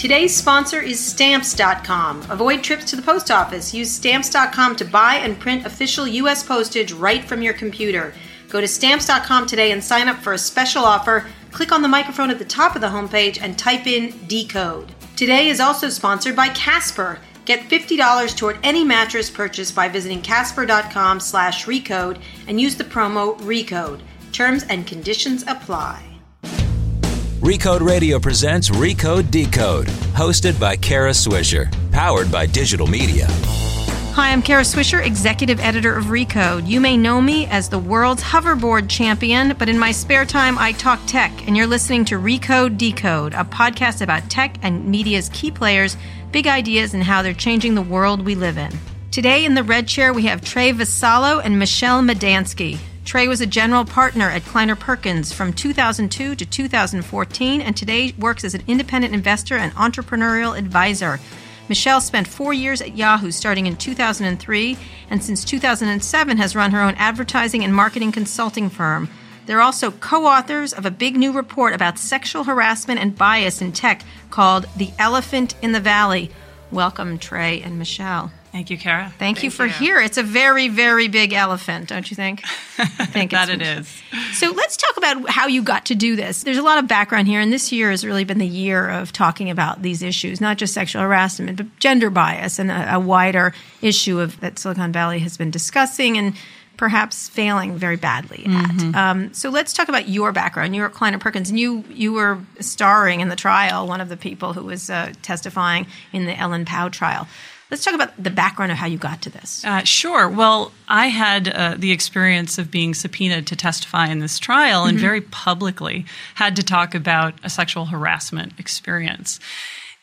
Today's sponsor is Stamps.com. Avoid trips to the post office. Use Stamps.com to buy and print official U.S. postage right from your computer. Go to Stamps.com today and sign up for a special offer. Click on the microphone at the top of the homepage and type in decode. Today is also sponsored by Casper. Get $50 toward any mattress purchase by visiting casper.com slash recode and use the promo RECODE. Terms and conditions apply. Recode Radio presents Recode Decode, hosted by Kara Swisher, powered by digital media. Hi, I'm Kara Swisher, executive editor of Recode. You may know me as the world's hoverboard champion, but in my spare time, I talk tech, and you're listening to Recode Decode, a podcast about tech and media's key players, big ideas, and how they're changing the world we live in. Today in the red chair, we have Trey Vassallo and Michelle Madansky. Trey was a general partner at Kleiner Perkins from 2002 to 2014 and today works as an independent investor and entrepreneurial advisor. Michelle spent four years at Yahoo starting in 2003 and since 2007 has run her own advertising and marketing consulting firm. They're also co authors of a big new report about sexual harassment and bias in tech called The Elephant in the Valley. Welcome, Trey and Michelle. Thank you, Kara. Thank, Thank you for you. here. It's a very, very big elephant, don't you think? I think that it is. So let's talk about how you got to do this. There's a lot of background here, and this year has really been the year of talking about these issues, not just sexual harassment, but gender bias and a, a wider issue of that Silicon Valley has been discussing and perhaps failing very badly at. Um, so let's talk about your background. You were at Kleiner Perkins, and you you were starring in the trial, one of the people who was uh, testifying in the Ellen Pao trial. Let's talk about the background of how you got to this. Uh, sure. Well, I had uh, the experience of being subpoenaed to testify in this trial and very publicly had to talk about a sexual harassment experience.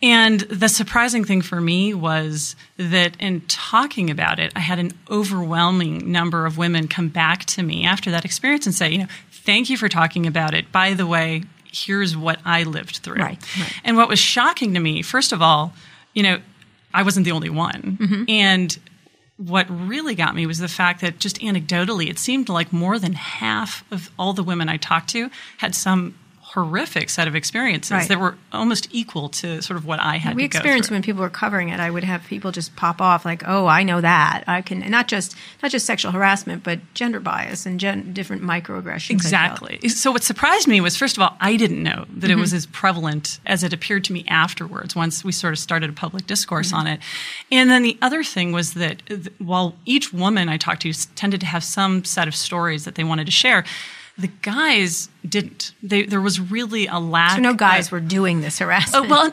And the surprising thing for me was that in talking about it, I had an overwhelming number of women come back to me after that experience and say, you know, thank you for talking about it. By the way, here's what I lived through. Right, right. And what was shocking to me, first of all, you know, I wasn't the only one. Mm-hmm. And what really got me was the fact that just anecdotally, it seemed like more than half of all the women I talked to had some horrific set of experiences Right. that were almost equal to sort of what I had we to experienced when people were covering it. I would have people just pop off like, "Oh, I know that. I can." and Not just not just sexual harassment, but gender bias and gen- different microaggressions. Exactly. So what surprised me was first of all, I didn't know that Mm-hmm. it was as prevalent as it appeared to me afterwards once we sort of started a public discourse Mm-hmm. on it. And then the other thing was that th- while each woman I talked to tended to have some set of stories that they wanted to share, the guys didn't. They, there was really a lack. So no guys of- were doing this harassment. Oh, well,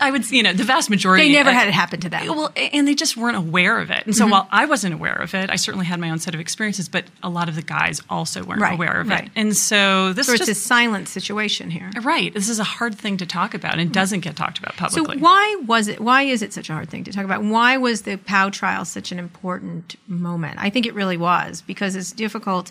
I would, you know, the vast majority. they never had it happen to them. well, and they just weren't aware of it. And Mm-hmm. so while I wasn't aware of it, I certainly had my own set of experiences, but a lot of the guys also weren't Right, aware of right. it. And so this so it's just a silent situation here. right. This is a hard thing to talk about and doesn't get talked about publicly. So why was it? Why is it such a hard thing to talk about? Why was the Pao trial such an important moment? I think it really was because it's difficult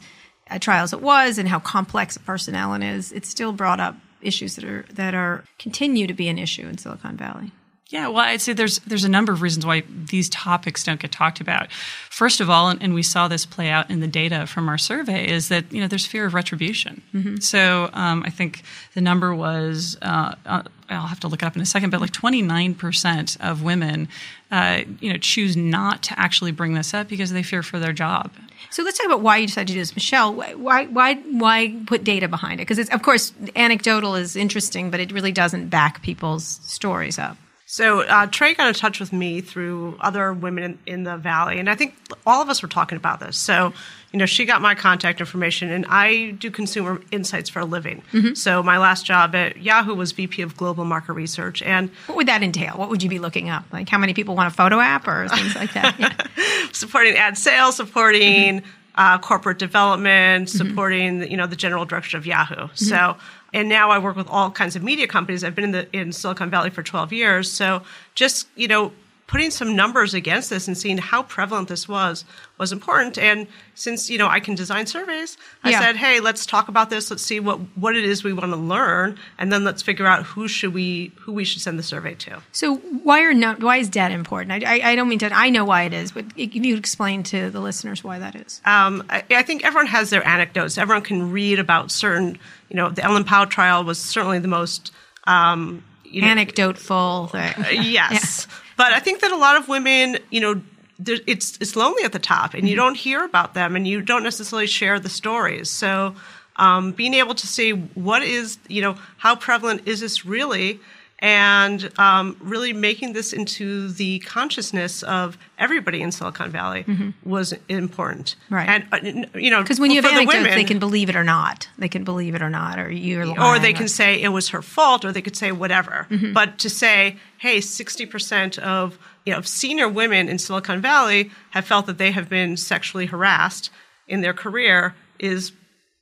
Uh, a trial as it was, and how complex a person Ellen is, it still brought up issues that are that are continue to be an issue in Silicon Valley. Yeah, well, I'd say there's there's a number of reasons why these topics don't get talked about. First of all, and, and we saw this play out in the data from our survey, is that you know there's fear of retribution. So um, I think the number was uh, uh, I'll have to look it up in a second, but like 29 percent of women, uh, you know, choose not to actually bring this up because they fear for their job. So let's talk about why you decided to do this, Michelle. Why why why, why put data behind it? Because it's of course anecdotal is interesting, but it really doesn't back people's stories up. So uh, Trey got in touch with me through other women in, in the valley, and I think all of us were talking about this. So, you know, she got my contact information, and I do consumer insights for a living. So my last job at Yahoo was VP of Global Market Research, and What would that entail? What would you be looking up? Like how many people want a photo app or things like that? Yeah. supporting ad sales, supporting uh, corporate development, supporting you know the general direction of Yahoo. So, and now I work with all kinds of media companies. I've been in the in Silicon Valley for 12 years. So, just you know, putting some numbers against this and seeing how prevalent this was was important. And since you know I can design surveys, I Yeah. said, hey, let's talk about this. Let's see what what it is we want to learn, and then let's figure out who should we who we should send the survey to. So why are not why is debt important? I, I, I don't mean to. I know why it is, but if you explain to the listeners why that is. um, I, I think everyone has their anecdotes. Everyone can read about certain, you know, the Ellen Pao trial was certainly the most, um, you know, anecdoteful thing. yes, but I think that a lot of women, you know, it's it's lonely at the top, and you don't hear about them, and you don't necessarily share the stories. So, um, being able to see what is, you know, how prevalent is this really, and um, really making this into the consciousness of everybody in Silicon Valley was important. Right. and uh, you know, Because when you have for the anecdotes, women- they can believe it or not. They can believe it or not, or you're lying. or they can say it was her fault, or they could say whatever. Mm-hmm. But to say, hey, sixty percent of you know of senior women in Silicon Valley have felt that they have been sexually harassed in their career is,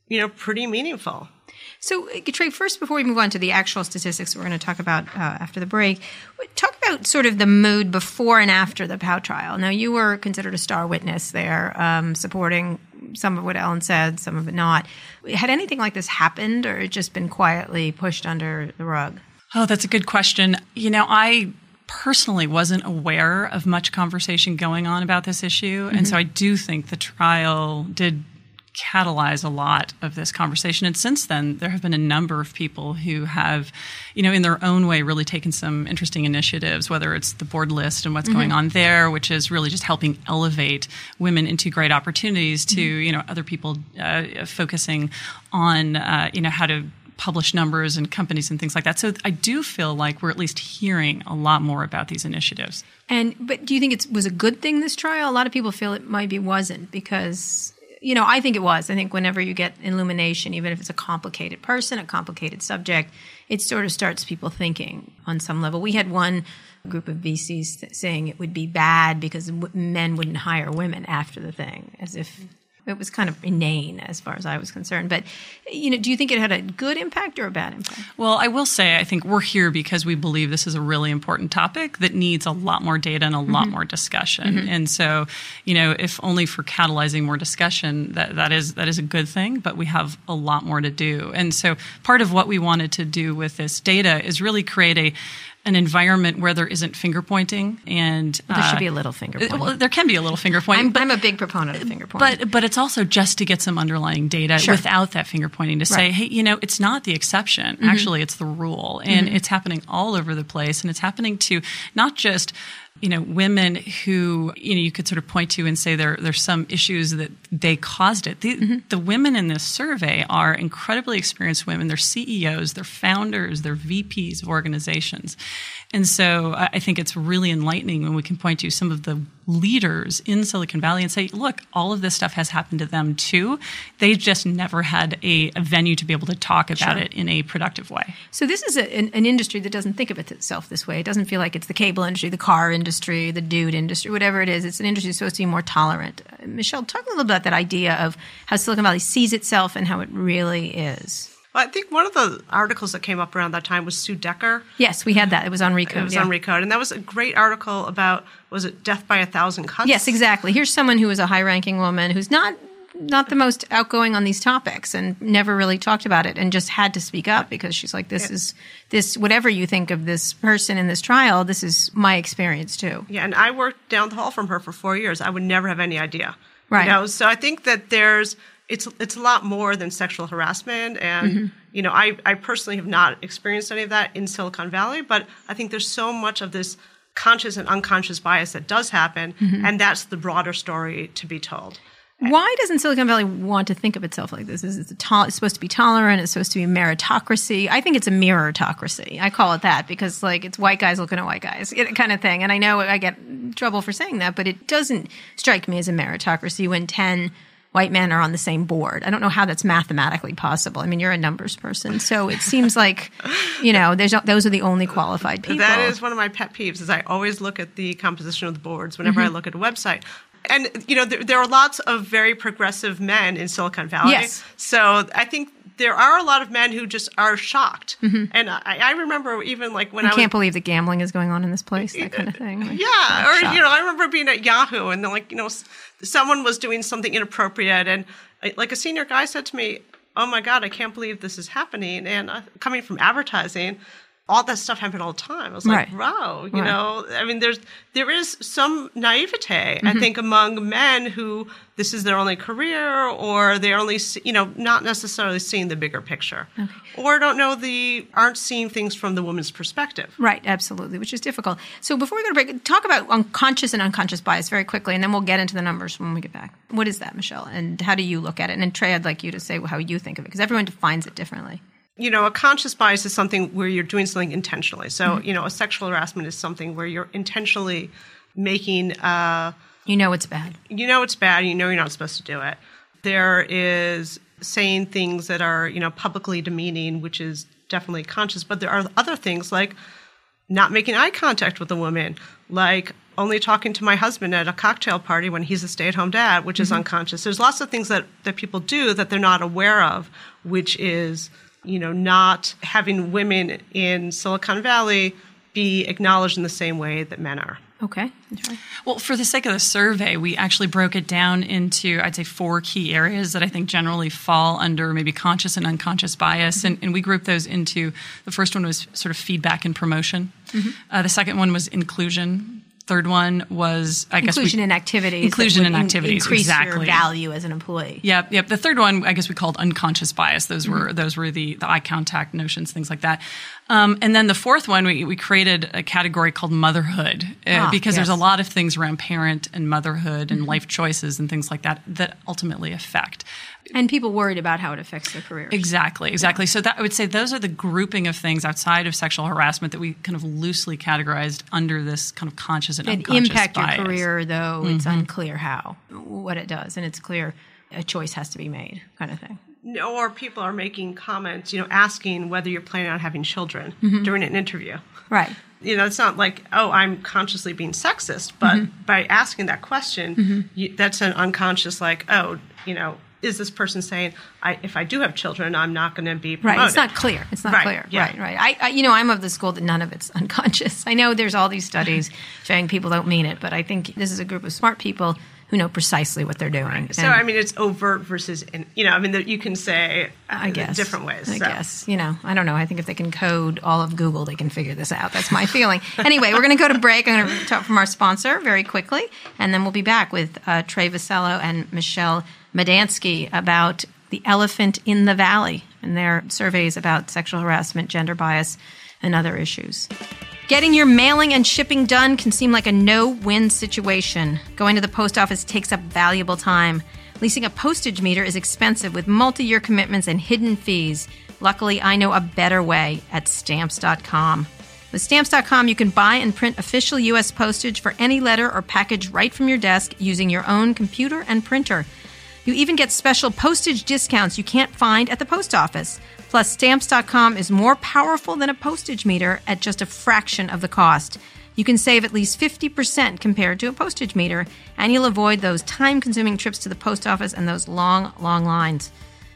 you know, pretty meaningful. So, uh, Trey, first, before we move on to the actual statistics we're going to talk about uh, after the break, talk about sort of the mood before and after the Pao trial. Now, you were considered a star witness there, um, supporting some of what Ellen said, some of it not. Had anything like this happened, or just been quietly pushed under the rug? Oh, that's a good question. You know, I personally wasn't aware of much conversation going on about this issue. And so I do think the trial did catalyze a lot of this conversation. And since then, there have been a number of people who have, you know, in their own way, really taken some interesting initiatives, whether it's the board list and what's going on there, which is really just helping elevate women into great opportunities to, you know, other people uh, focusing on, uh, you know, how to publish numbers and companies and things like that. So I do feel like we're at least hearing a lot more about these initiatives. And but do you think it was a good thing this trial? A lot of people feel it maybe wasn't because you know I think it was. I think whenever you get illumination, even if it's a complicated person, a complicated subject, it sort of starts people thinking on some level. We had one group of VCs saying it would be bad because men wouldn't hire women after the thing, as if it was kind of inane as far as I was concerned. But you know, do you think it had a good impact or a bad impact? Well, I will say, I think we're here because we believe this is a really important topic that needs a lot more data and a lot mm-hmm. more discussion. Mm-hmm. And so, you know, if only for catalyzing more discussion, that, that is that is a good thing. But we have a lot more to do. And so, part of what we wanted to do with this data is really create a an environment where there isn't finger pointing and There should uh, be a little finger pointing. Well, there can be a little finger pointing, I'm, but I'm a big proponent of finger pointing. but but it's also just to get some underlying data Sure. without that finger pointing to say, Right. Mm-hmm. hey, you know, it's not the exception. Actually, it's the rule, and it's happening all over the place, and it's happening to not just you know women who you know you could sort of point to and say there there's some issues that they caused it. The, Mm-hmm. the women in this survey are incredibly experienced women. They're CEOs, they're founders, they're VPs of organizations, and so I think it's really enlightening when we can point to some of the leaders in Silicon Valley and say, look, all of this stuff has happened to them too. They just never had a, a venue to be able to talk about Sure. it in a productive way. So this is a, an, an industry that doesn't think of itself this way. It doesn't feel like it's the cable industry, the car industry, the dude industry, whatever it is. It's an industry that's supposed to be more tolerant. Uh, Michelle, talk a little bit about that idea of how Silicon Valley sees itself and how it really is. Well, I think one of the articles that came up around that time was Sue Decker. Yes, we had that. It was on Recode. It was yeah. on Recode, and that was a great article about was it death by a thousand cuts? Yes, exactly. Here's someone who is a high-ranking woman who's not not the most outgoing on these topics and never really talked about it and just had to speak up because she's like this is this whatever you think of this person in this trial this is my experience too Yeah, and I worked down the hall from her for four years. I would never have any idea. Right. You know, so I think that there's it's it's a lot more than sexual harassment, and Mm-hmm. you know, I I personally have not experienced any of that in Silicon Valley, but I think there's so much of this conscious and unconscious bias that does happen, Mm-hmm. and that's the broader story to be told. Why doesn't Silicon Valley want to think of itself like this? Is it to- it's supposed to be tolerant? It's supposed to be meritocracy. I think it's a mirrorocracy. I call it that because like it's white guys looking at white guys, kind of thing. And I know I get trouble for saying that, but it doesn't strike me as a meritocracy when ten white men are on the same board. I don't know how that's mathematically possible. I mean, you're a numbers person, so it seems like you know there's those are the only qualified people. That is one of my pet peeves. Is I always look at the composition of the boards whenever I Mm-hmm. look at a website. And you know there, there are lots of very progressive men in Silicon Valley. Yes. So I think there are a lot of men who just are shocked. And I, I remember even like when I I, Mm-hmm. can't was believe that gambling is going on in this place. That kind of thing. Like, yeah, or shocked. you know I remember being at Yahoo and then like you know someone was doing something inappropriate and uh, like a senior guy said to me, "Oh my god, I can't believe this is happening." And uh, coming from advertising. All that stuff happened all the time. I was like, Right. wow, you Right. know, I mean, there's there is some naivete, Mm-hmm. I think, among men who this is their only career, or they're only, you know, not necessarily seeing the bigger picture, or don't know the aren't seeing things from the woman's perspective. Right, absolutely, which is difficult. So before we go to break, talk about unconscious and unconscious bias very quickly, and then we'll get into the numbers when we get back. What is that, Michelle? And how do you look at it? And Trey, I'd like you to say how you think of it, because everyone defines it differently. You know, a conscious bias is something where you're doing something intentionally. So, you know, a sexual harassment is something where you're intentionally making, uh, You know it's bad. you know, it's bad, you know, you're not supposed to do it. There is saying things that are, you know, publicly demeaning, which is definitely conscious, but there are other things like not making eye contact with a woman, like only talking to my husband at a cocktail party when he's a stay-at-home dad, which is unconscious. There's lots of things that, that people do that they're not aware of, which is, you know, not having women in Silicon Valley be acknowledged in the same way that men are. Okay. Well, for the sake of the survey, we actually broke it down into, I'd say, four key areas that I think generally fall under maybe conscious and unconscious bias. And, and we grouped those into the first one was sort of feedback and promotion, uh, the second one was inclusion. Third one was, I guess, Inclusion we, in activities. Inclusion that in would in- activities, increase exactly. your value as an employee. Yep, yep. The third one, I guess we called unconscious bias. Those Mm-hmm. were those were the, the eye contact notions, things like that. Um, and then the fourth one, we, we created a category called motherhood uh, Ah, because there's a. Mm-hmm. lot of things around parent and motherhood and life choices and things like that that ultimately affect. And people worried about how it affects their careers. Exactly, exactly. So that I would say those are the grouping of things outside of sexual harassment that we kind of loosely categorized under this kind of conscious and It unconscious impact bias. your career, though it's unclear how, what it does, and it's clear a choice has to be made, kind of thing. Or people are making comments, you know, asking whether you're planning on having children mm-hmm. during an interview. Right. You know, it's not like, oh, I'm consciously being sexist, but mm-hmm. by asking that question, mm-hmm. you, that's an unconscious, like, oh, you know, is this person saying, I, if I do have children, I'm not going to be promoted? Right. It's not clear. It's not Right, clear. yeah. Right. Right. I, I, you know, I'm of the school that none of it's unconscious. I know there's all these studies showing people don't mean it, but I think this is a group of smart people who know precisely what they're doing. So, And I mean, it's overt versus, in, you know, I mean, that you can say I uh, guess different ways. I so. guess you know. I don't know. I think if they can code all of Google, they can figure this out. That's my feeling. Anyway, we're going to go to break. I'm going to talk from our sponsor very quickly, and then we'll be back with uh, Trey Vassallo and Michelle Madansky about the elephant in the valley and their surveys about sexual harassment, gender bias, and other issues. Getting your mailing and shipping done can seem like a no win situation. Going to the post office takes up valuable time. Leasing a postage meter is expensive with multi year commitments and hidden fees. Luckily, I know a better way at stamps.com. With stamps.com, you can buy and print official U.S. postage for any letter or package right from your desk using your own computer and printer. You even get special postage discounts you can't find at the post office. Plus, stamps.com is more powerful than a postage meter at just a fraction of the cost. You can save at least 50% compared to a postage meter, and you'll avoid those time consuming trips to the post office and those long, long lines.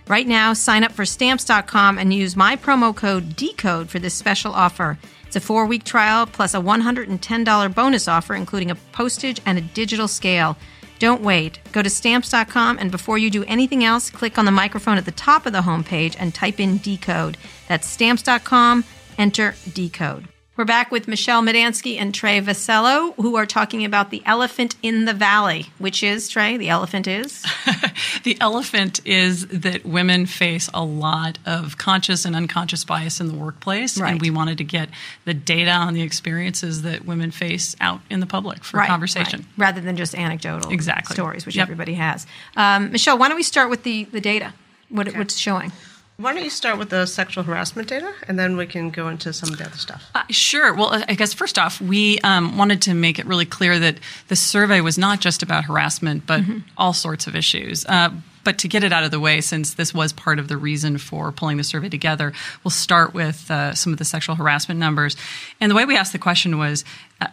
Right now, sign up for stamps.com and use my promo code DECODE for this special offer. It's a four week trial plus a $110 bonus offer, including a postage and a digital scale. Don't wait. Go to stamps.com and before you do anything else, click on the microphone at the top of the homepage and type in decode. That's stamps.com, enter decode. We're back with Michelle Madansky and Trey Vassallo, who are talking about the elephant in the valley, which is, Trey, the elephant is? The elephant is that women face a lot of conscious and unconscious bias in the workplace, Right. and we wanted to get the data on the experiences that women face out in the public for conversation. right. rather than just anecdotal Exactly. stories, which Yep. everybody has. Um, Michelle, why don't we start with the, the data? What, What's showing? Why don't you start with the sexual harassment data, and then we can go into some of the other stuff. Uh, sure. Well, I guess first off, we um, wanted to make it really clear that the survey was not just about harassment, but all sorts of issues. Uh, but to get it out of the way, since this was part of the reason for pulling the survey together, we'll start with uh, some of the sexual harassment numbers. And the way we asked the question was uh,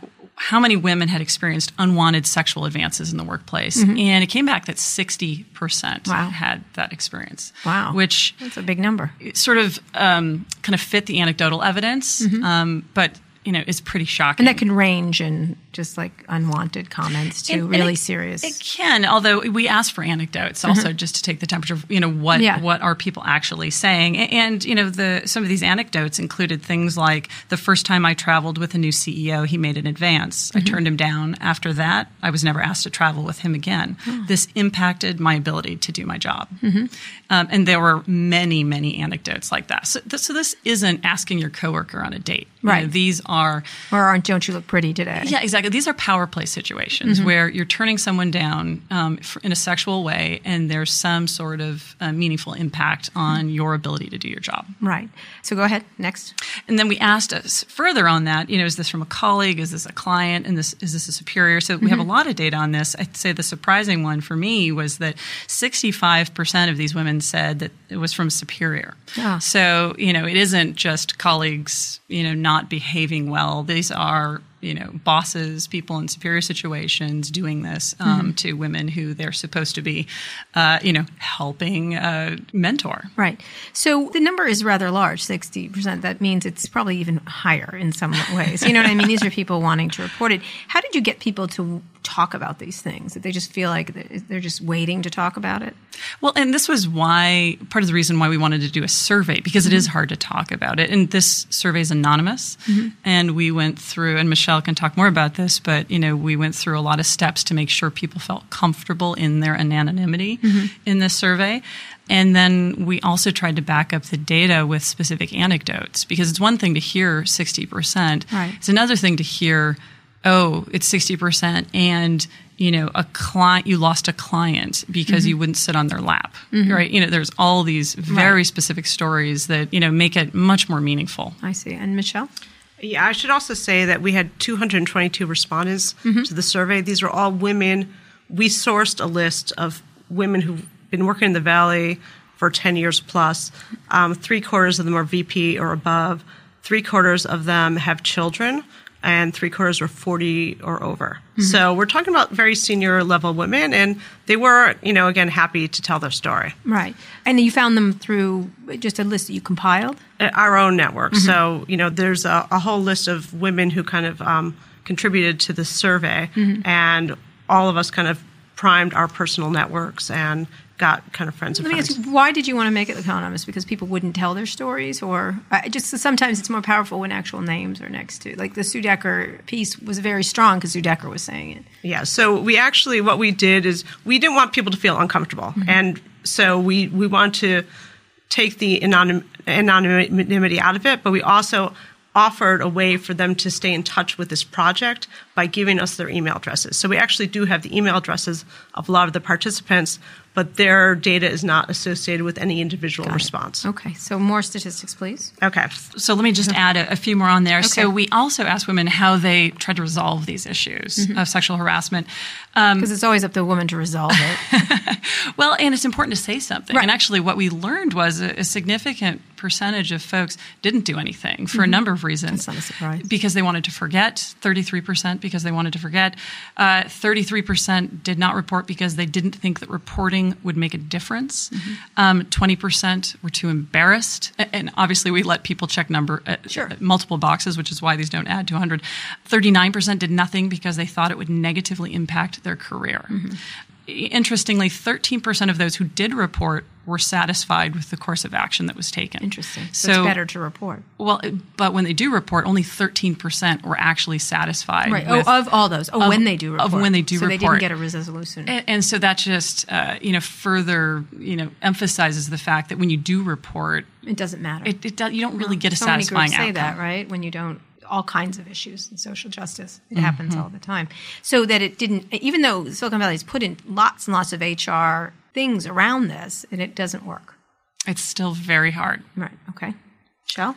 how many women had experienced unwanted sexual advances in the workplace? And it came back that 60% Wow. had that experience. Wow. Which That's a big number. sort of um, kind of fit the anecdotal evidence, Mm-hmm. um, but you know is pretty shocking. And that can range in just like unwanted comments to And- and really it- serious. It can, although we ask for anecdotes mm-hmm. also just to take the temperature of, you know, what Yeah. what are people actually saying. And, you know, the some of these anecdotes included things like the first time I traveled with a new CEO, he made an advance. I mm-hmm. turned him down. After that, I was never asked to travel with him again. Hmm. This impacted my ability to do my job. Mm-hmm. Um, and there were many, many anecdotes like that. So, th- so this isn't asking your coworker on a date. You know, Right. these are or aren't don't you look pretty today? yeah, exactly. These are power play situations Mm-hmm. where you're turning someone down um, f in a sexual way, and there's some sort of uh, meaningful impact on your ability to do your job. Right. So go ahead. Next. And then we asked us further on that. You know, is this from a colleague? Is this a client? And this is this a superior? So we have Mm-hmm. a lot of data on this. I'd say the surprising one for me was that 65% of these women said that it was from superior. Ah. So you know, it isn't just colleagues, you know, not behaving well. These are you know bosses, people in superior situations doing this um, Mm-hmm. to women who they're supposed to be, uh, you know, helping uh, mentor. Right. So the number is rather large, 60%. That means it's probably even higher in some ways. You know what I mean? These are people wanting to report it. How did you get people to talk about these things? That they just feel like they're just waiting to talk about it? Well, and this was why part of the reason why we wanted to do a survey because it is hard to talk about it. And this survey is anonymous, and we went through, and Michelle can talk more about this, but you know, we went through a lot of steps to make sure people felt comfortable in their anonymity mm-hmm. in this survey. And then we also tried to back up the data with specific anecdotes because it's one thing to hear 60%. Right. It's another thing to hear, oh, it's 60% and you know, a client you lost a client because you mm-hmm. wouldn't sit on their lap. Mm-hmm. Right? You know, there's all these very Right. specific stories that, you know, make it much more meaningful. I see. And Michelle? Yeah, I should also say that we had 222 respondents to the survey. These are all women. We sourced a list of women who've been working in the Valley for 10 years plus. Um, three quarters of them are VP or above. Three quarters of them have children, and three quarters were 40 or over. So we're talking about very senior level women, and they were, you know, again, happy to tell their story. Right. And you found them through just a list that you compiled? Uh, our own network. So, you know, there's a, a whole list of women who kind of um, contributed to the survey, and all of us kind of primed our personal networks and got kind of friends of Let me friends. ask you, why did you want to make it anonymous? Because people wouldn't tell their stories, or uh, just sometimes it's more powerful when actual names are next to. Like the Sue Decker piece was very strong because Sue Decker was saying it. Yeah. So we actually, what we did is we didn't want people to feel uncomfortable, and so we we want to take the anonym, anonymity out of it, but we also offered a way for them to stay in touch with this project by giving us their email addresses. So we actually do have the email addresses of a lot of the participants, but their data is not associated with any individual response. Okay, so more statistics, please. Okay. So let me just add a, a few more on there. Okay. So we also asked women how they tried to resolve these issues of sexual harassment. Um, Because it's always up to the woman to resolve it. Well, and it's important to say something. Right. And actually, what we learned was a, a significant percentage of folks didn't do anything for a number of reasons. That's not a surprise. Because they wanted to forget, 33% because they wanted to forget. Uh, 33% did not report because they didn't think that reporting would make a difference. Um, 20% were too embarrassed. And obviously, we let people check number uh, Sure. uh, multiple boxes, which is why these don't add to 100. 39% did nothing because they thought it would negatively impact their career. Interestingly, 13% of those who did report were satisfied with the course of action that was taken. Interesting. So, it's better to report. Well, but when they do report, only 13% were actually satisfied. Right. with- oh, of all those. Oh, of- when they do of report. when they do so they didn't get a resolution. and, and so that just uh, you know further you know emphasizes the fact that when you do report, it doesn't matter. it, it do, you don't really get a so many satisfying groups say that, right? When you don't, all kinds of issues in social justice. It Mm-hmm. happens all the time. So that it didn't, even though Silicon Valley has put in lots and lots of HR things around this, and it doesn't work. It's still very hard. Right. Okay. Shell?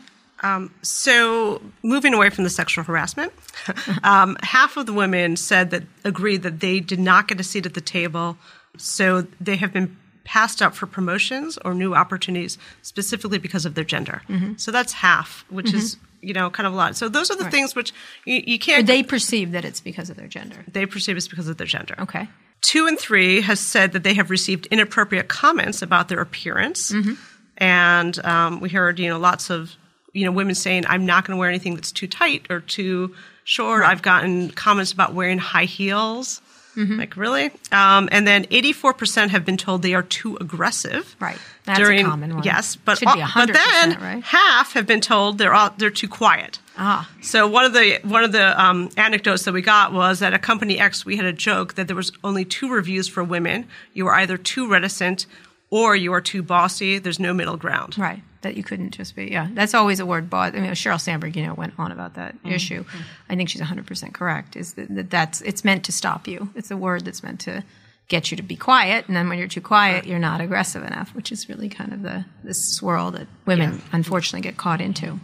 So, moving away from the sexual harassment, um, half of the women said that agreed that they did not get a seat at the table, so they have been passed up for promotions or new opportunities specifically because of their gender. Mm-hmm. So that's half, which is mm-hmm. you know kind of a lot. So those are the things which you, you can't. they perceive that it's because of their gender. they perceive it's because of their gender. Okay. Two and three has said that they have received inappropriate comments about their appearance, mm-hmm. and um, we heard you know lots of you know, women saying, I'm not going to wear anything that's too tight or too short. I've gotten comments about wearing high heels. Mm-hmm. Like, really? Um, and then 84% have been told they are too aggressive. Right. That's a common one. Yes, but, Should be all- but 100%, then right? half have been told they're all, they're too quiet. Ah. So one of the one of the um, anecdotes that we got was that at company X we had a joke that there was only two reviews for women. You are either too reticent or you are too bossy. There's no middle ground. Right. That you couldn't just be. Yeah. That's always a word. bought. I mean, Sheryl Sandberg, you know, went on about that Mm-hmm. issue. I think she's 100% correct. Is that, that that's, it's meant to stop you. It's a word that's meant to get you to be quiet. And then when you're too quiet, you're not aggressive enough, which is really kind of the, this swirl that women unfortunately get caught into.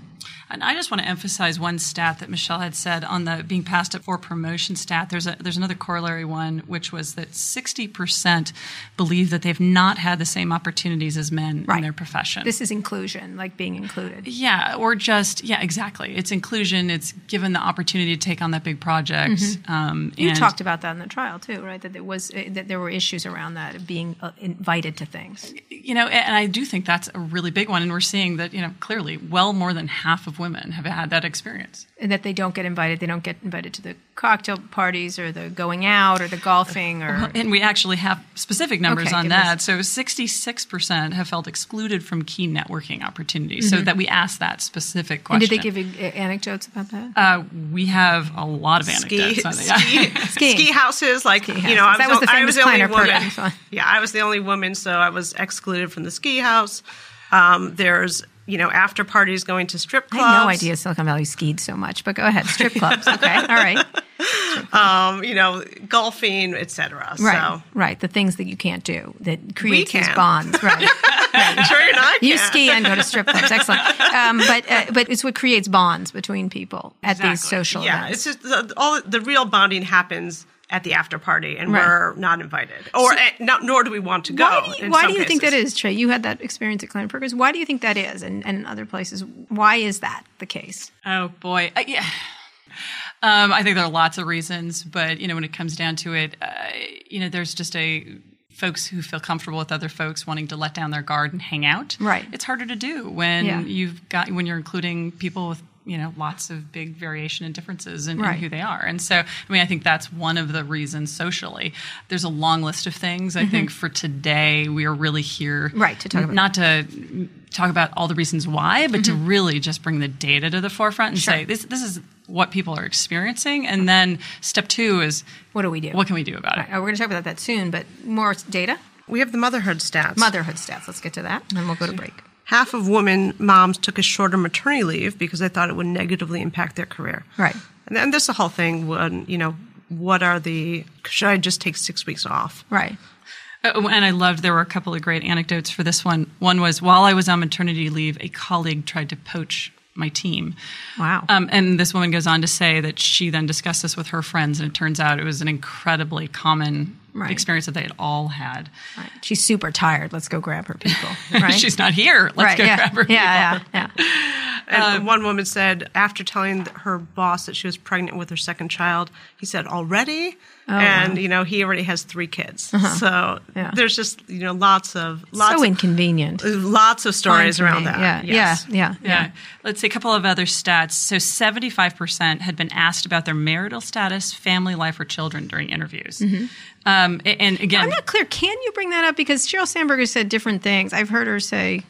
And I just want to emphasize one stat that Michelle had said on the being passed up for promotion stat. There's a there's another corollary one, which was that 60% believe that they've not had the same opportunities as men Right. in their profession. This is inclusion, like being included. yeah, or just yeah, exactly. It's inclusion. It's given the opportunity to take on that big project. Um, You talked about that in the trial too, right? That there was uh, that there were issues around that of being uh, invited to things. you know, and I do think that's a really big one. And we're seeing that, you know, clearly well more than half of women have had that experience. and that they don't get invited. They don't get invited to the cocktail parties or the going out or the golfing or And we actually have specific numbers Okay, on give us- that. So 66% have felt excluded from key networking opportunities. So that we asked that specific Mm-hmm. And question. did they give you uh, anecdotes about that? Uh, we have a lot of Ski, anecdotes on it. ski, ski houses, like you know, houses. I That was the, the I was the only woman. program. Fine. Yeah, I was the only woman, so I was excluded from the ski house. Um, there's you know after parties going to strip I clubs. had no idea Silicon Valley skied so much, but go ahead. Strip clubs. Okay. All right. Um, you know, golfing, etc. Right. So Right. The things that you can't do that creates these bonds. Right. Trey and I You can. ski and go to strip clubs. Excellent. Um, but uh, but it's what creates bonds between people at these social Yeah, events. it's just the, all the real bonding happens at the after party, and Right. we're not invited, or eh, not, nor do we want to go. Why do you, why do you think that is, Trey? You had that experience at Kleiner Perkins. Why do you think that is, and, and other places? Why is that the case? Oh boy, uh, yeah. Um, I think there are lots of reasons, but you know, when it comes down to it, uh, you know, there's just a folks who feel comfortable with other folks wanting to let down their guard and hang out. Right. It's harder to do when Yeah. you've got when you're including people with you know lots of big variation and differences in, in who they are and so i mean i think that's one of the reasons socially there's a long list of things i think for today we are really here Mm-hmm. Right, to talk about- not to talk about all the reasons why, but to really just bring the data to the forefront and Mm-hmm. Sure. say this this is what people are experiencing, and then step two is What do we do? what can we do about All right, it? we're going to talk about that soon, but more data, We have the motherhood stats. motherhood stats. Let's get to that, and then we'll go to break. Half of women moms took a shorter maternity leave because they thought it would negatively impact their career. Right. And then there's the whole thing. When you know, what are the? Should I just take six weeks off? Right. Uh, and I loved there were a couple of great anecdotes for this one. One was while I was on maternity leave, a colleague tried to poach my team. Wow. Um, and this woman goes on to say that she then discussed this with her friends, and it turns out it was an incredibly common Right. experience that they had all had. right. She's super tired. Let's go grab her people. Right. She's not here. Let's right. go yeah. grab her. yeah. people. Yeah. Yeah. And one woman said after telling her boss that she was pregnant with her second child, he said already, and you know he already has three kids. So Uh-huh. Yeah. there's just you know lots of lots so of, inconvenient. lots of stories around that. Yeah. Yes. Yeah. Yeah. Yeah. Let's see a couple of other stats. So 75% had been asked about their marital status, family life, or children during interviews. Um, and again, I'm not clear. Can you bring that up? Because Sheryl Sandberg has said different things. I've heard her say,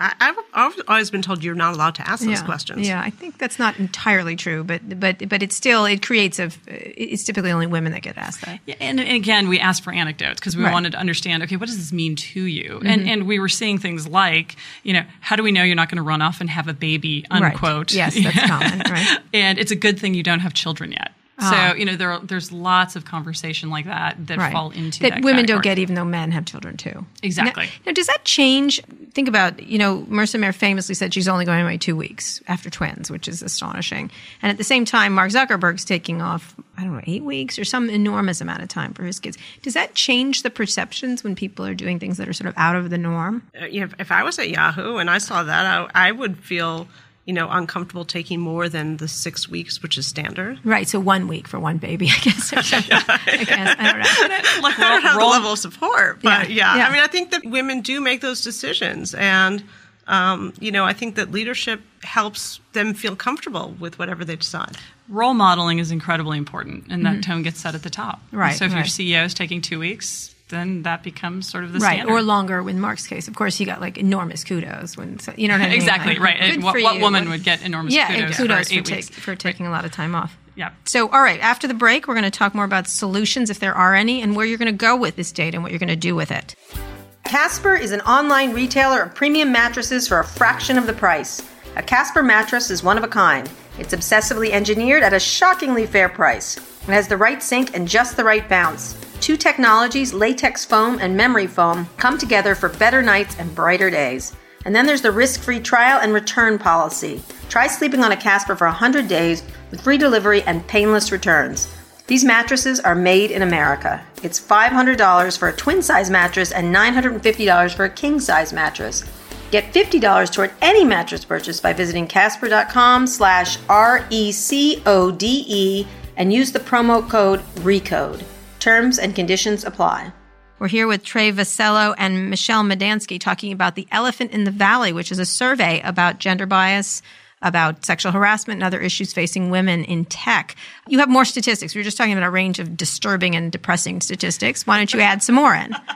I, I've, I've always been told you're not allowed to ask those yeah, questions. Yeah, I think that's not entirely true, but but but it's still it creates a. It's typically only women that get asked that. Yeah, and, and again, we asked for anecdotes because we Right. wanted to understand. Okay, what does this mean to you? And mm-hmm. and we were seeing things like, you know, how do we know you're not going to run off and have a baby? Unquote. Right. Yes, that's common. Right. and it's a good thing you don't have children yet. Ah. So you know there are, there's lots of conversation like that that Right. fall into that, that women don't get, even though men have children too. Exactly. Now, now, does that change? Think about you know, Marissa Mayer famously said she's only going away two weeks after twins, which is astonishing. And at the same time, Mark Zuckerberg's taking off. I don't know, eight weeks or some enormous amount of time for his kids. Does that change the perceptions when people are doing things that are sort of out of the norm? Uh, you know, if I was at Yahoo and I saw that, I, I would feel you know uncomfortable taking more than the six weeks, which is standard. Right. So one week for one baby, I guess. or something. I guess. I don't know. Like I don't have the level of support, but Yeah, yeah, yeah. I mean, I think that women do make those decisions, and um, you know, I think that leadership helps them feel comfortable with whatever they decide. Role modeling is incredibly important, and that tone gets set at the top. Right, So if your. CEO is taking two weeks, then that becomes sort of the same. Right, standard. or longer. With Mark's case, of course, he got like enormous kudos when so- you know what I mean. Exactly, Like, right. good And what, what woman would get enormous yeah, kudos, kudos for eight for, weeks? take, for taking a lot of time off. Yeah. So, all right, after the break, we're going to talk more about solutions, if there are any, and where you're going to go with this data and what you're going to do with it. Casper is an online retailer of premium mattresses for a fraction of the price. A Casper mattress is one of a kind. It's obsessively engineered at a shockingly fair price. It has the right sink and just the right bounce. Two technologies, latex foam and memory foam, come together for better nights and brighter days. And then there's the risk free trial and return policy. Try sleeping on a Casper for 100 days with free delivery and painless returns. These mattresses are made in America. It's $500 for a twin size mattress and $950 for a king size mattress. Get $50 toward any mattress purchase by visiting casper.com slash R-E-C-O-D-E and use the promo code RECODE. Terms and conditions apply. We're here with Trey Vassallo and Michelle Madansky talking about The Elephant in the Valley, which is a survey about gender bias, about sexual harassment and other issues facing women in tech. You have more statistics. We were just talking about a range of disturbing and depressing statistics. Why don't you add some more in?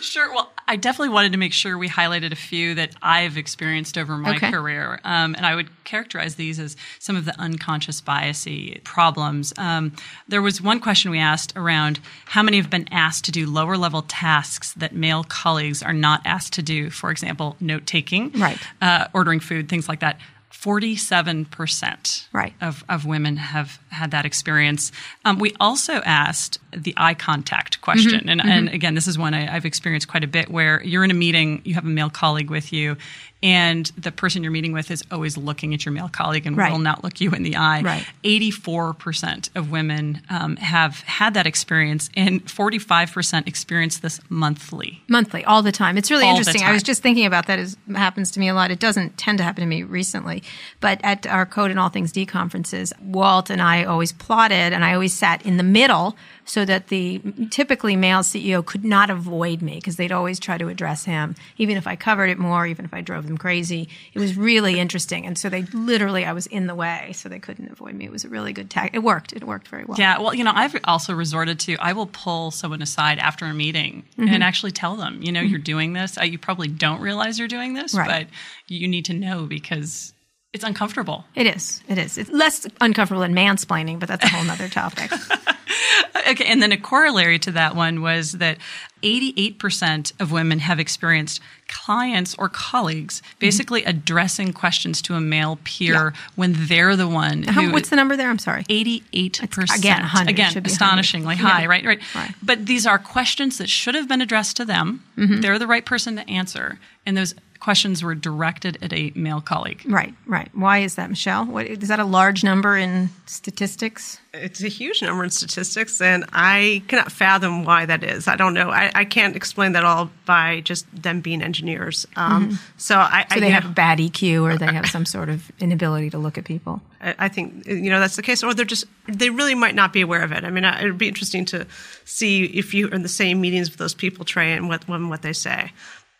Sure. Well, I definitely wanted to make sure we highlighted a few that I've experienced over my Okay. career. Um, and I would characterize these as some of the unconscious biasy problems. Um, there was one question we asked around how many have been asked to do lower level tasks that male colleagues are not asked to do. For example, note taking, Right. uh, ordering food, things like that. 47% Right. of, of women have had that experience. Um, we also asked the eye contact question. Mm-hmm. And, and again, this is one I, I've experienced quite a bit where you're in a meeting, you have a male colleague with you, and the person you're meeting with is always looking at your male colleague and Right. will not look you in the eye. Right. 84% of women um, have had that experience, and 45% experience this monthly. monthly all the time it's really All interesting i was just thinking about that it happens to me a lot it doesn't tend to happen to me recently but at our code and all things d conferences walt and i always plotted and i always sat in the middle so that the typically male ceo could not avoid me because they'd always try to address him even if i covered it more even if i drove them crazy it was really interesting and so they literally i was in the way so they couldn't avoid me it was a really good tag it worked it worked very well Yeah, well, you know, I've also resorted to I will pull someone aside after a meeting Mm-hmm. and actually tell them, you know, you're doing this. You probably don't realize you're doing this, Right. but you need to know because it's uncomfortable. it is it is it's less uncomfortable than mansplaining but that's a whole nother topic Okay, and then a corollary to that one was that 88% of women have experienced clients or colleagues Mm-hmm. basically addressing questions to a male peer when they're the one How, who what's the number there? I'm sorry. 88%. again, 100 Again, be 100. astonishingly high, Yeah. right? Right. Right. But these are questions that should have been addressed to them. Mm-hmm. They're the right person to answer. And those questions were directed at a male colleague. Right, right. Why is that, Michelle? What, is that a large number in statistics? It's a huge number in statistics, and I cannot fathom why that is. I don't know. I, I can't explain that all by just them being engineers. Um, So I, Mm-hmm. So I, they have know, bad EQ or they have some sort of inability to look at people. I I think you know that's the case, or they're just they really might not be aware of it. I mean, it'd be interesting to see if you are in the same meetings with those people, Trey, and what when what they say.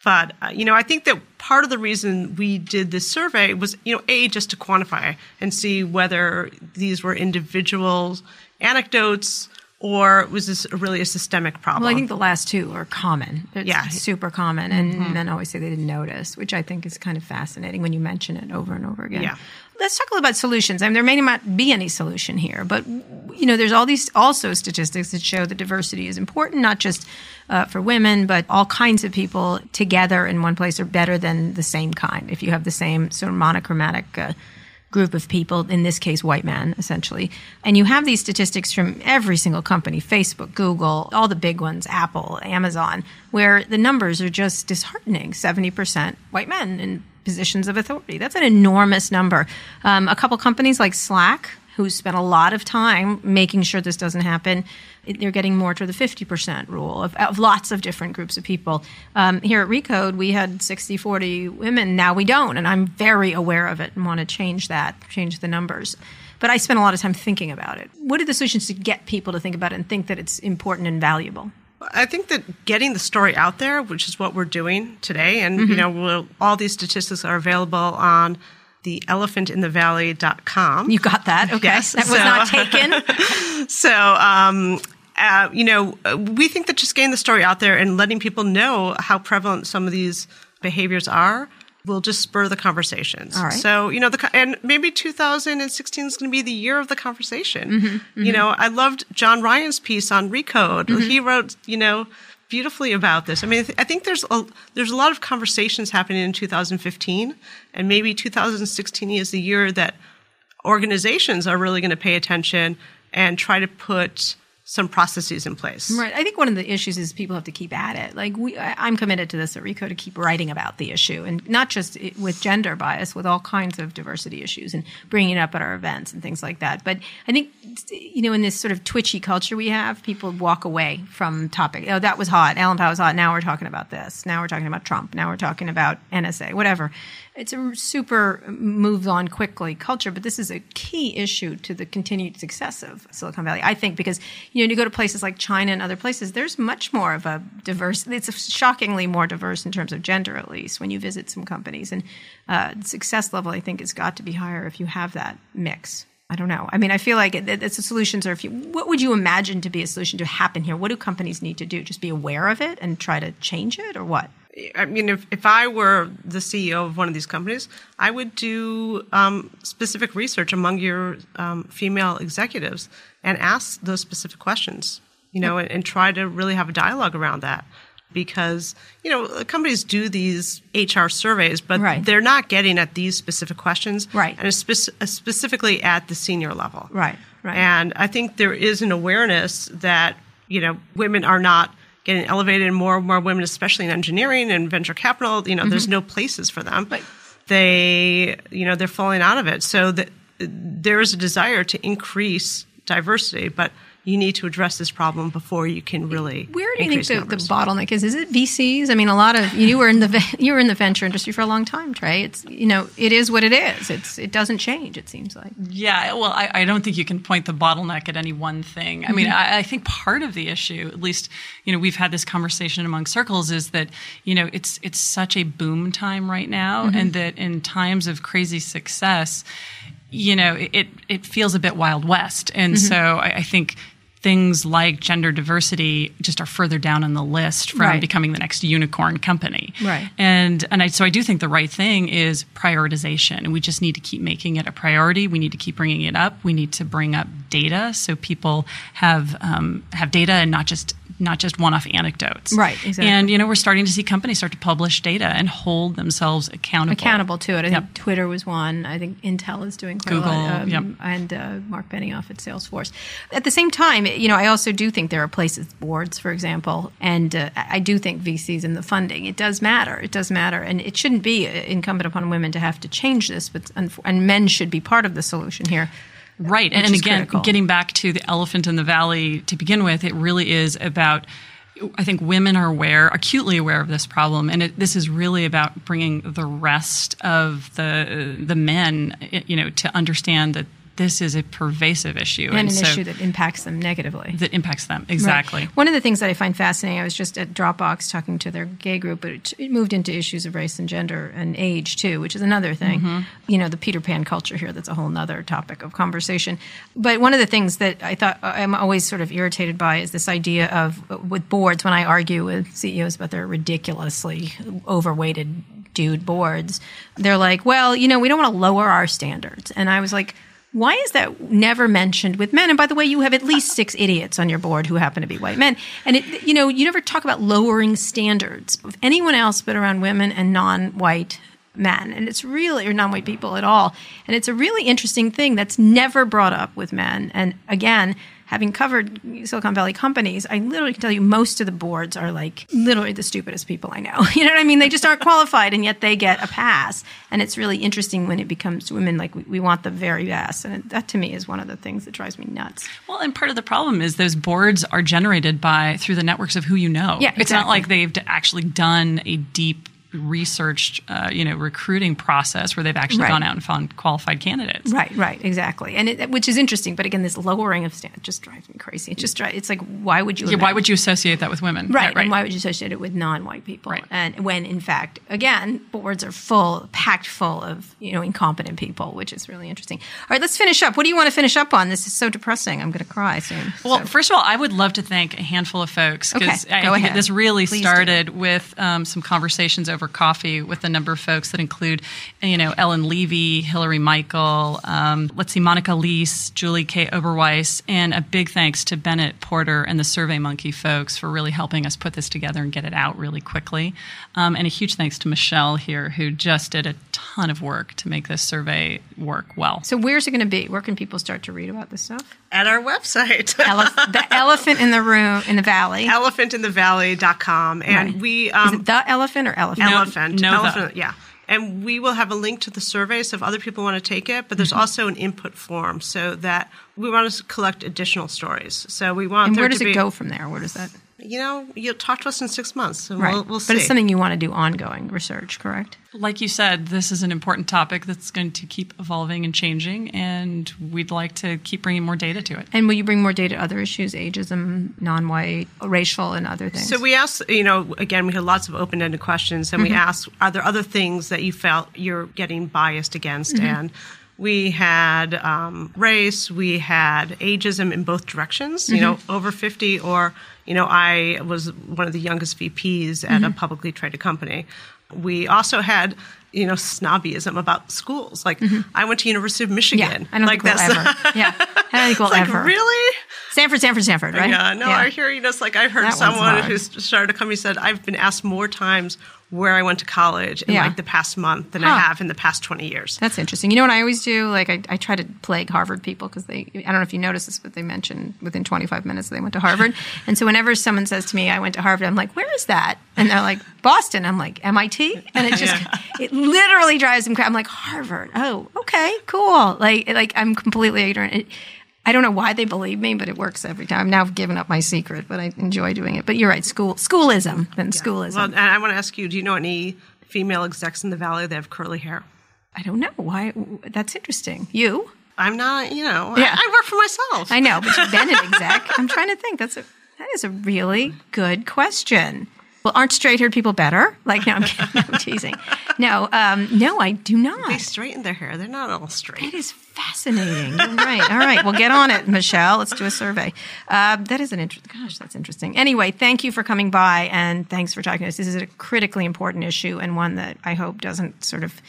But uh, you know, I think that part of the reason we did this survey was you know a just to quantify and see whether these were individual anecdotes or was this really a systemic problem. Well, I think the last two are common. It's Yeah. super common. And men always say they didn't notice, which I think is kind of fascinating when you mention it over and over again. Yeah. Let's talk a little about solutions. I mean, there may not be any solution here, but you know, there's all these also statistics that show that diversity is important, not just uh, for women, but all kinds of people together in one place are better than the same kind. If you have the same sort of monochromatic uh, group of people, in this case, white men, essentially. And you have these statistics from every single company Facebook, Google, all the big ones, Apple, Amazon, where the numbers are just disheartening 70% white men in positions of authority. That's an enormous number. Um, a couple companies like Slack, who spent a lot of time making sure this doesn't happen, they're getting more to the 50% rule of, of lots of different groups of people. Um, here at Recode, we had 60 40 women. Now we don't. And I'm very aware of it and want to change that, change the numbers. But I spent a lot of time thinking about it. What are the solutions to get people to think about it and think that it's important and valuable? I think that getting the story out there, which is what we're doing today, and mm-hmm. you know, we'll, all these statistics are available on the elephantinthevalley.com. You got that? Okay. Yes. That was so, not taken. so, um, uh, you know, we think that just getting the story out there and letting people know how prevalent some of these behaviors are will just spur the conversations. Right. So, you know, the, and maybe 2016 is going to be the year of the conversation. Mm-hmm, mm-hmm. You know, I loved John Ryan's piece on Recode. Mm-hmm. He wrote, you know, beautifully about this. I mean, I think there's a, there's a lot of conversations happening in 2015, and maybe 2016 is the year that organizations are really going to pay attention and try to put some processes in place. Right. I think one of the issues is people have to keep at it. Like we, I'm committed to this at Recode to keep writing about the issue, and not just with gender bias, with all kinds of diversity issues, and bringing it up at our events and things like that. But I think you know, in this sort of twitchy culture we have, people walk away from topic. Oh, that was hot. Ellen Pao was hot. Now we're talking about this. Now we're talking about Trump. Now we're talking about NSA. Whatever it's a super moves on quickly culture, but this is a key issue to the continued success of Silicon Valley. I think because you know you go to places like China and other places, there's much more of a diverse. It's shockingly more diverse in terms of gender, at least when you visit some companies, and uh, success level I think has got to be higher if you have that mix. I don't know. I mean, I feel like it, it's a solution. Or if you, what would you imagine to be a solution to happen here? What do companies need to do? Just be aware of it and try to change it, or what? I mean, if, if I were the CEO of one of these companies, I would do um, specific research among your um, female executives and ask those specific questions, you know, and, and, try to really have a dialogue around that. Because, you know, companies do these HR surveys, but right. they're not getting at these specific questions. Right. And spe- specifically at the senior level. Right, right. And I think there is an awareness that, you know, women are not – getting elevated and more and more women, especially in engineering and venture capital, you know, mm-hmm. there's no places for them. Right. They, you know, they're falling out of it. So that there is a desire to increase diversity, but you need to address this problem before you can really. Where do you think the, the, bottleneck is? Is it VCs? I mean, a lot of you were in the you were in the venture industry for a long time, Trae. It's you know it is what it is. It's it doesn't change. It seems like. Yeah, well, I, I don't think you can point the bottleneck at any one thing. I mean, mm-hmm. I, I think part of the issue, at least you know, we've had this conversation among circles, is that you know it's it's such a boom time right now, mm-hmm. and that in times of crazy success you know, it it feels a bit wild west, and mm-hmm. so I, I, think things like gender diversity just are further down on the list from right. becoming the next unicorn company. Right. And and I, so I do think the right thing is prioritization, and we just need to keep making it a priority. We need to keep bringing it up. We need to bring up data so people have um, have data and not just not just one-off anecdotes. Right, exactly. And you know, we're starting to see companies start to publish data and hold themselves accountable. Accountable to it. I yep. think Twitter was one. I think Intel is doing quite Google, a lot. Um, yep. And uh, Marc Benioff at Salesforce. At the same time, you know, I also do think there are places, boards, for example, and uh, I do think VCs and the funding. It does matter. It does matter, and it shouldn't be incumbent upon women to have to change this, but and men should be part of the solution here. Right. And, and again, critical. getting back to the elephant in the valley to begin with, it really is about I think women are aware, acutely aware of this problem, and it, this is really about bringing the rest of the the men, you know, to understand that this is a pervasive issue and, and an so issue that impacts them negatively. That impacts them exactly. Right. One of the things that I find fascinating, I was just at Dropbox talking to their gay group, but it, it moved into issues of race and gender and age too, which is another thing. Mm-hmm. You know, the Peter Pan culture here. That's a whole other topic of conversation. But one of the things that I thought I'm always sort of irritated by is this idea of with boards when I argue with CEOs about their ridiculously overweighted dude boards, they're like, well, you know, we don't want to lower our standards. And I was like, why is that never mentioned with men? And by the way, you have at least six idiots on your board who happen to be white men. And it, you know, you never talk about lowering standards with anyone else but around women and non-white men. And it's really, or non-white people at all. And it's a really interesting thing that's never brought up with men. And again, having covered Silicon Valley companies, I literally can tell you most of the boards are like literally the stupidest people I know. You know what I mean? They just aren't qualified and yet they get a pass. And it's really interesting when it becomes women like we, we want the very best. And it, that to me is one of the things that drives me nuts. Well, and part of the problem is those boards are generated by through the networks of who you know. Yeah, exactly. It's not like they've actually done a deep researched, uh, you know, recruiting process where they've actually Right. gone out and found qualified candidates. Right, right, exactly, and it, which is interesting. But again, this lowering of standards just drives me crazy. It just drives. It's like, why would you? Yeah, why would you associate that with women? Right, Yeah, right. and why would you associate it with non-white people? Right. And when, in fact, again, boards are full, packed full of you know incompetent people, which is really interesting. All right, let's finish up. What do you want to finish up on? This is so depressing. I'm going to cry soon. Well, So- first of all, I would love to thank a handful of folks because Okay, I go think this really Please do. started with um, some conversations over coffee with a number of folks that include, you know, Ellen Levy, Hillary Michael, um, let's see, Monica Leese, Julie K. Oberweiss, and a big thanks to Bennett Porter and the Survey Monkey folks for really helping us put this together and get it out really quickly. Um, and a huge thanks to Michele here, who just did a ton of work to make this survey work well. so where's it going to be? Where can people start to read about this stuff? At our website. Elef- the elephant in the room in the valley. elephantinthevalley.com. And Right. we is um, it the elephant or elephant? Elephant. no the. elephant, yeah. And we will have a link to the survey so if other people want to take it, but there's Mm-hmm. also an input form so that we want to collect additional stories. So we want and where does it be, go from there? Where does that? You know, you'll talk to us in six months and Right, we'll, we'll see. but it's something you want to do ongoing research, correct? Like you said, this is an important topic that's going to keep evolving and changing, and we'd like to keep bringing more data to it. And will you bring more data, to other issues, ageism, non-white, racial, and other things? So we asked, you know, again, we had lots of open-ended questions, and we mm-hmm. asked, are there other things that you felt you're getting biased against? Mm-hmm. And we had um, race, we had ageism in both directions, you know, mm-hmm. over 50, or, you know, I was one of the youngest VPs at a mm-hmm. publicly traded company. We also had, you know, snobbyism about schools. Like, mm-hmm. I went to University of Michigan. yeah, I don't like think we'll ever. Yeah, I don't think we'll like, ever. really? Stanford, Stanford, Stanford, right? Yeah, no, I hear you know, it's like I've heard That someone who started a company said I've been asked more times where I went to college in Yeah. like the past month than Huh. I have in the past twenty years. That's interesting. You know what I always do? Like I, I try to plague Harvard people because they. I don't know if you noticed this, but they mentioned within 25 minutes they went to Harvard. and so whenever someone says to me, "I went to Harvard," I'm like, "Where is that?" And they're like, "Boston." I'm like, "MIT," and it just it literally drives them crazy. I'm like, "Harvard? Oh, okay, cool." Like like I'm completely ignorant. It, I don't know why they believe me, but it works every time. Now I've now given up my secret, but I enjoy doing it. But you're right, school schoolism and schoolism. Well, and I want to ask you: Do you know any female execs in the valley that have curly hair? I don't know why. That's interesting. You. I'm not. You know, Yeah. I, I work for myself. I know, but you've been an exec. I'm trying to think. That's a that is a really good question. Well, aren't straight-haired people better? Like, no, I'm, kidding. No, I'm teasing. No, um, no, I do not. they straighten their hair. They're not all straight. That is fascinating. You're right. All right. Well, get on it, Michele. Let's do a survey. Uh, that is an interesting. Gosh, that's interesting. Anyway, thank you for coming by and thanks for talking to us. This is a critically important issue and one that I hope doesn't sort of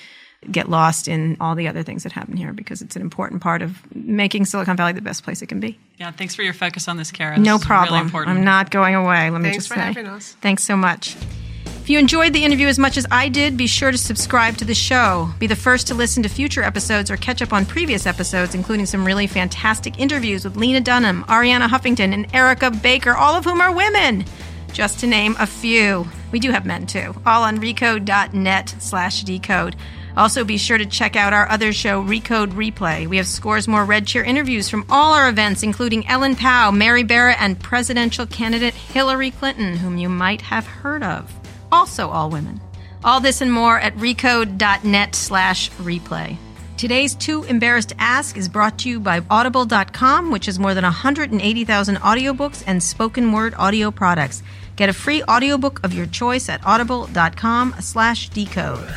get lost in all the other things that happen here because it's an important part of making Silicon Valley the best place it can be. Yeah, thanks for your focus on this, Kara. No This is problem. Really important. I'm not going away. Let me Thanks just for say. having us. Thanks so much. If you enjoyed the interview as much as I did, be sure to subscribe to the show. Be the first to listen to future episodes or catch up on previous episodes, including some really fantastic interviews with Lena Dunham, Arianna Huffington, and Erica Baker, all of whom are women, just to name a few. We do have men too, all on recode.net slash decode. Also, be sure to check out our other show, Recode Replay. We have scores more Red Chair interviews from all our events, including Ellen Pao, Mary Barra, and presidential candidate Hillary Clinton, whom you might have heard of. Also, all women. All this and more at recode.net slash replay. Today's Too Embarrassed to Ask is brought to you by Audible.com, which has more than 180,000 audiobooks and spoken word audio products. Get a free audiobook of your choice at audible.com slash decode.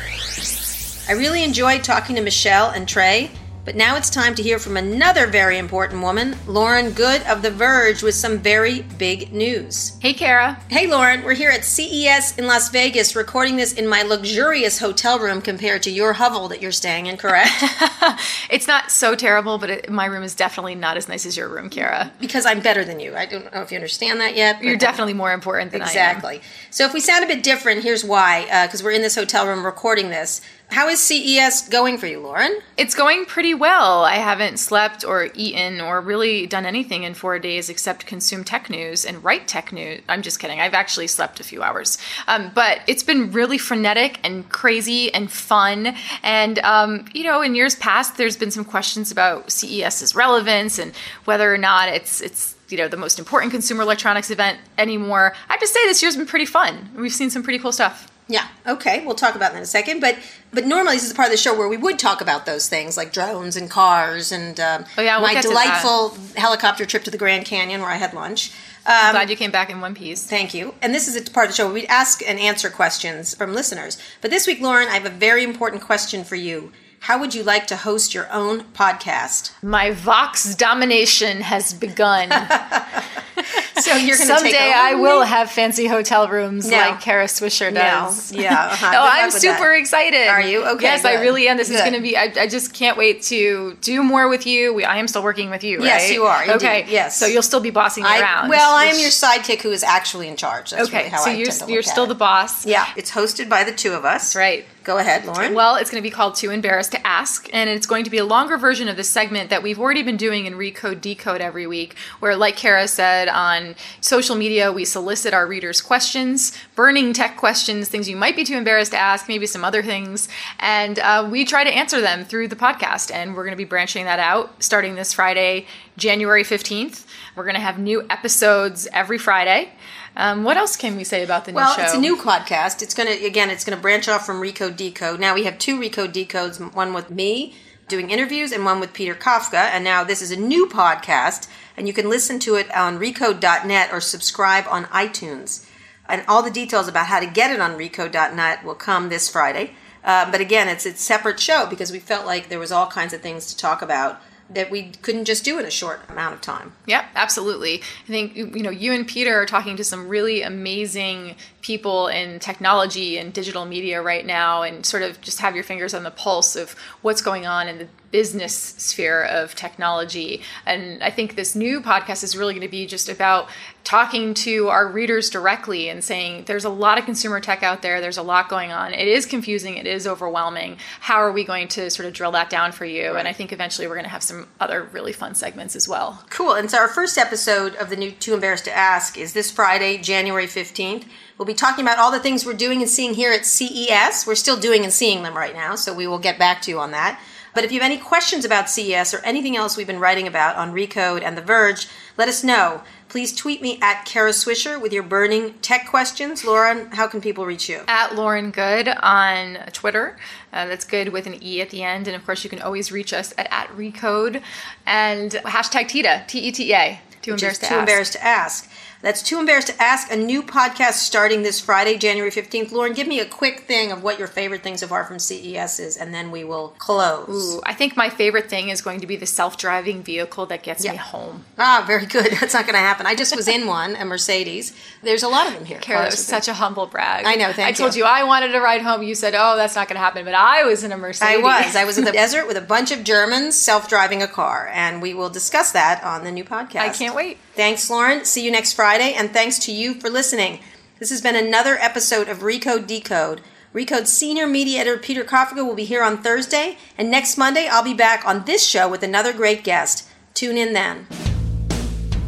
I really enjoyed talking to Michele and Trae, but now it's time to hear from another very important woman, Lauren Goode of The Verge, with some very big news. Hey, Kara. Hey, Lauren, we're here at CES in Las Vegas recording this in my luxurious hotel room compared to your hovel that you're staying in, correct? It's not so terrible, but it, my room is definitely not as nice as your room, Kara. because I'm better than you. I don't know if you understand that yet. You're definitely more important than I am. Exactly. So if we sound a bit different, here's why. Uh, because we're in this hotel room recording this. How is CES going for you, Lauren? It's going pretty well. I haven't slept or eaten or really done anything in four days except consume tech news and write tech news. I'm just kidding. I've actually slept a few hours. Um, but it's been really frenetic and crazy and fun. And, um, you know, in years past, there's been some questions about CES's relevance and whether or not it's, it's, you know, the most important consumer electronics event anymore. I have to say, this year's been pretty fun. We've seen some pretty cool stuff. Yeah. Okay. We'll talk about that in a second. But but normally this is the part of the show where we would talk about those things like drones and cars and um, oh, yeah, we'll my delightful helicopter trip to the Grand Canyon where I had lunch. Um, glad you came back in one piece. Thank you. And this is a part of the show where we ask and answer questions from listeners. But this week, Lauren, I have a very important question for you. How would you like to host your own podcast? My Vox domination has begun. so you're going to someday I will have fancy hotel rooms no. like Kara Swisher does. No. Yeah. Uh-huh. oh, I'm super that. excited. Are you? Okay. Yes, good. I really am. This good. is going to be. I, I, just can't wait to do more with you. We, I am still working with you. Right? Yes, you are. Indeed. Okay. Yes. So you'll still be bossing I, around. Well, I am your sidekick who is actually in charge. That's okay. Really so I you're, you're still it. the boss. Yeah. It's hosted by the two of us. Right. Go ahead, Lauren. Well, it's going to be called Too Embarrassed to Ask, and it's going to be a longer version of the segment that we've already been doing in Recode Decode every week, where, like Kara said, on social media, we solicit our readers' questions, burning tech questions, things you might be too embarrassed to ask, maybe some other things, and uh, we try to answer them through the podcast. And we're going to be branching that out starting this Friday, January 15th. We're going to have new episodes every Friday. Um, what else can we say about the new well, show? Well, it's a new podcast. It's going to again, it's going to branch off from Recode Decode. Now we have two Recode Decodes, one with me doing interviews and one with Peter Kafka. And now this is a new podcast, and you can listen to it on Recode.net or subscribe on iTunes. And all the details about how to get it on Recode.net will come this Friday. Uh, but again, it's a separate show because we felt like there was all kinds of things to talk about that we couldn't just do in a short amount of time. Yeah, absolutely. I think you know you and Peter are talking to some really amazing people in technology and digital media right now and sort of just have your fingers on the pulse of what's going on in the business sphere of technology. And I think this new podcast is really going to be just about talking to our readers directly and saying there's a lot of consumer tech out there, there's a lot going on. It is confusing, it is overwhelming. How are we going to sort of drill that down for you? Right. And I think eventually we're going to have some other really fun segments as well. Cool. And so our first episode of the new Too Embarrassed to Ask is this Friday, January 15th. We'll be talking about all the things we're doing and seeing here at CES. We're still doing and seeing them right now, so we will get back to you on that. But if you have any questions about CES or anything else we've been writing about on Recode and The Verge, let us know. Please tweet me at Kara Swisher with your burning tech questions. Lauren, how can people reach you? At Lauren Goode on Twitter. Uh, that's good with an E at the end. And of course, you can always reach us at, at Recode and hashtag TETA, T E T A. Too embarrassed to too ask. embarrassed to ask. That's Too Embarrassed to Ask, a new podcast starting this Friday, January 15th. Lauren, give me a quick thing of what your favorite things so far from CES is, and then we will close. Ooh, I think my favorite thing is going to be the self driving vehicle that gets yeah. me home. Ah, very good. That's not going to happen. I just was in one, a Mercedes. There's a lot of them here. That was such a humble brag. I know, thank I you. I told you I wanted to ride home. You said, oh, that's not going to happen. But I was in a Mercedes. I was. I was in the desert with a bunch of Germans self driving a car, and we will discuss that on the new podcast. I can't wait. Thanks, Lauren. See you next Friday, and thanks to you for listening. This has been another episode of Recode Decode. Recode's senior media editor Peter Kafka will be here on Thursday, and next Monday I'll be back on this show with another great guest. Tune in then.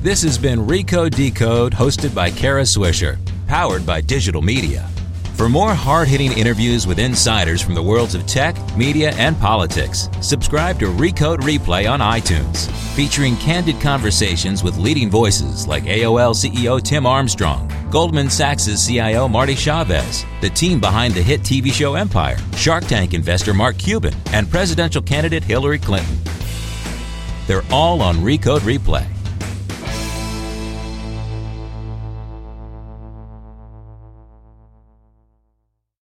This has been Recode Decode, hosted by Kara Swisher, powered by digital media. For more hard hitting interviews with insiders from the worlds of tech, media, and politics, subscribe to Recode Replay on iTunes, featuring candid conversations with leading voices like AOL CEO Tim Armstrong, Goldman Sachs' CIO Marty Chavez, the team behind the hit TV show Empire, Shark Tank investor Mark Cuban, and presidential candidate Hillary Clinton. They're all on Recode Replay